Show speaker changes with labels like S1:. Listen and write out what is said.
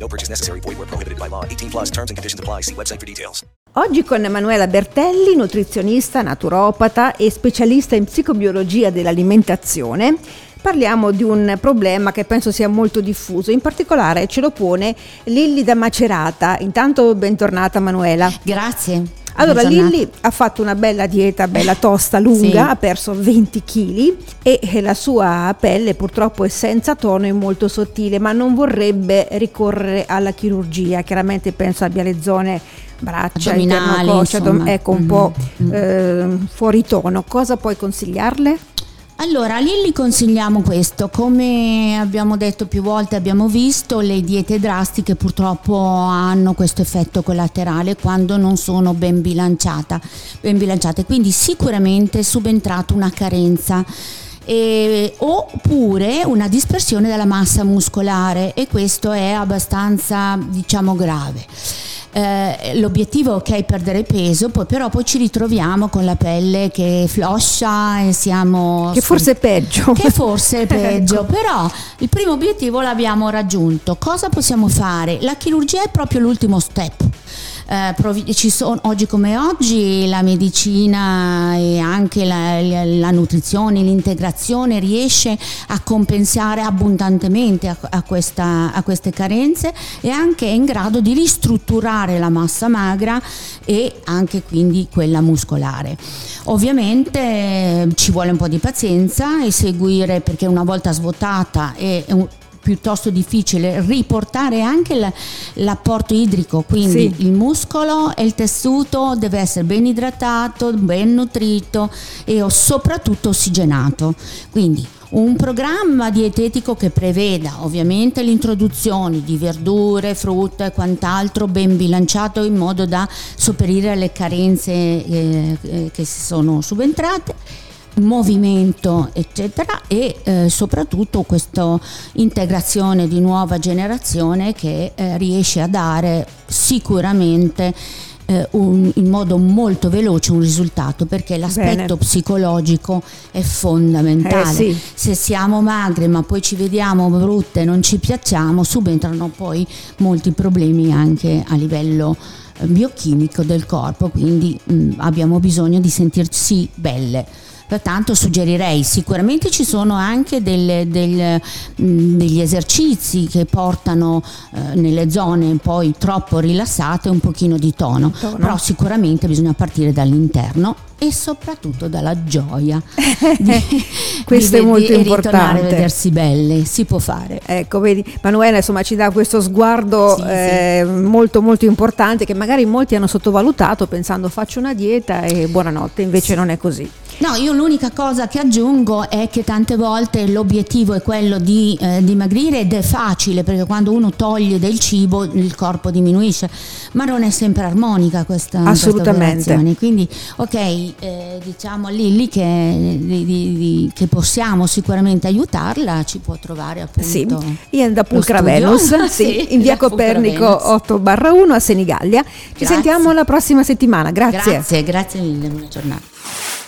S1: No purchase necessary. Void where prohibited by law. 18 plus terms and conditions apply. See website for details.
S2: Oggi con Emanuela Bertelli, nutrizionista, naturopata e specialista in psicobiologia dell'alimentazione, parliamo di un problema che penso sia molto diffuso, in particolare ce lo pone Lilli da Macerata. Intanto bentornata Manuela.
S3: Grazie.
S2: Allora. Lilli ha fatto una bella dieta, bella tosta, lunga,
S3: Sì.
S2: ha perso 20 kg e la sua pelle purtroppo è senza tono e molto sottile, ma non vorrebbe ricorrere alla chirurgia. Chiaramente penso abbia le zone braccia, interno coscia, ecco un
S3: Mhm,
S2: po'
S3: mhm.
S2: eh, fuori tono. Cosa puoi consigliarle?
S3: Allora, a Lilli consigliamo questo, come abbiamo detto più volte, abbiamo visto, le diete drastiche purtroppo hanno questo effetto collaterale quando non sono ben, ben bilanciate, quindi sicuramente è subentrata una carenza. e- oppure una dispersione della massa muscolare e questo è abbastanza diciamo grave. Eh, l'obiettivo è ok perdere peso, poi però poi ci ritroviamo con la pelle che floscia e siamo
S2: Che forse è peggio.
S3: che forse è peggio,
S2: Ecco.
S3: però il primo obiettivo l'abbiamo raggiunto. Cosa possiamo fare? La chirurgia è proprio l'ultimo step. Eh, provi- ci sono, oggi come oggi la medicina e anche la, la- nutrizione, l'integrazione riesce a compensare abbondantemente a, a questa- a queste carenze e anche è in grado di ristrutturare la massa magra e anche quindi quella muscolare. Ovviamente eh, ci vuole un po' di pazienza e seguire perché una volta svuotata un- piuttosto difficile riportare anche l- l'apporto idrico, quindi
S2: Sì.
S3: il muscolo e il tessuto deve essere ben idratato, ben nutrito e soprattutto ossigenato. Quindi un programma dietetico che preveda ovviamente l'introduzione di verdure, frutta e quant'altro ben bilanciato in modo da sopperire alle carenze eh, eh, che si sono subentrate movimento eccetera e eh, soprattutto questa integrazione di nuova generazione che eh, riesce a dare sicuramente eh, un- in modo molto veloce un risultato perché l'aspetto
S2: Bene.
S3: psicologico è fondamentale
S2: Eh, sì.
S3: se siamo magre ma poi ci vediamo brutte non ci piacciamo subentrano poi molti problemi anche a livello eh, biochimico del corpo quindi mh, abbiamo bisogno di sentirsi belle Pertanto suggerirei sicuramente ci sono anche delle- del- mh, degli esercizi che portano eh, nelle zone poi troppo rilassate un pochino di tono,
S2: Tono.
S3: però sicuramente bisogna partire dall'interno e soprattutto dalla gioia di,
S2: Questo
S3: di
S2: è molto
S3: a
S2: importante.
S3: vedersi belle, si può fare.
S2: Ecco, vedi, Manuela insomma ci dà questo sguardo
S3: Sì,
S2: eh, molto molto importante che magari molti hanno sottovalutato pensando faccio una dieta e buonanotte, invece non è così.
S3: No, io l'unica cosa che aggiungo è che tante volte l'obiettivo è quello di eh, dimagrire ed è facile perché quando uno toglie del cibo il corpo diminuisce, ma non è sempre armonica questa, questa
S2: Assolutamente.
S3: operazione. Quindi, ok, eh, diciamo a Lilli che, di- di- che possiamo sicuramente aiutarla, ci può trovare appunto.
S2: Sì, Ian da Pulcra
S3: studio.
S2: Venus, sì, in via Copernico
S3: Venus.
S2: 8 barra 1 a Senigallia. Ci
S3: Grazie.
S2: sentiamo la prossima settimana, grazie.
S3: Grazie, grazie mille, buona giornata.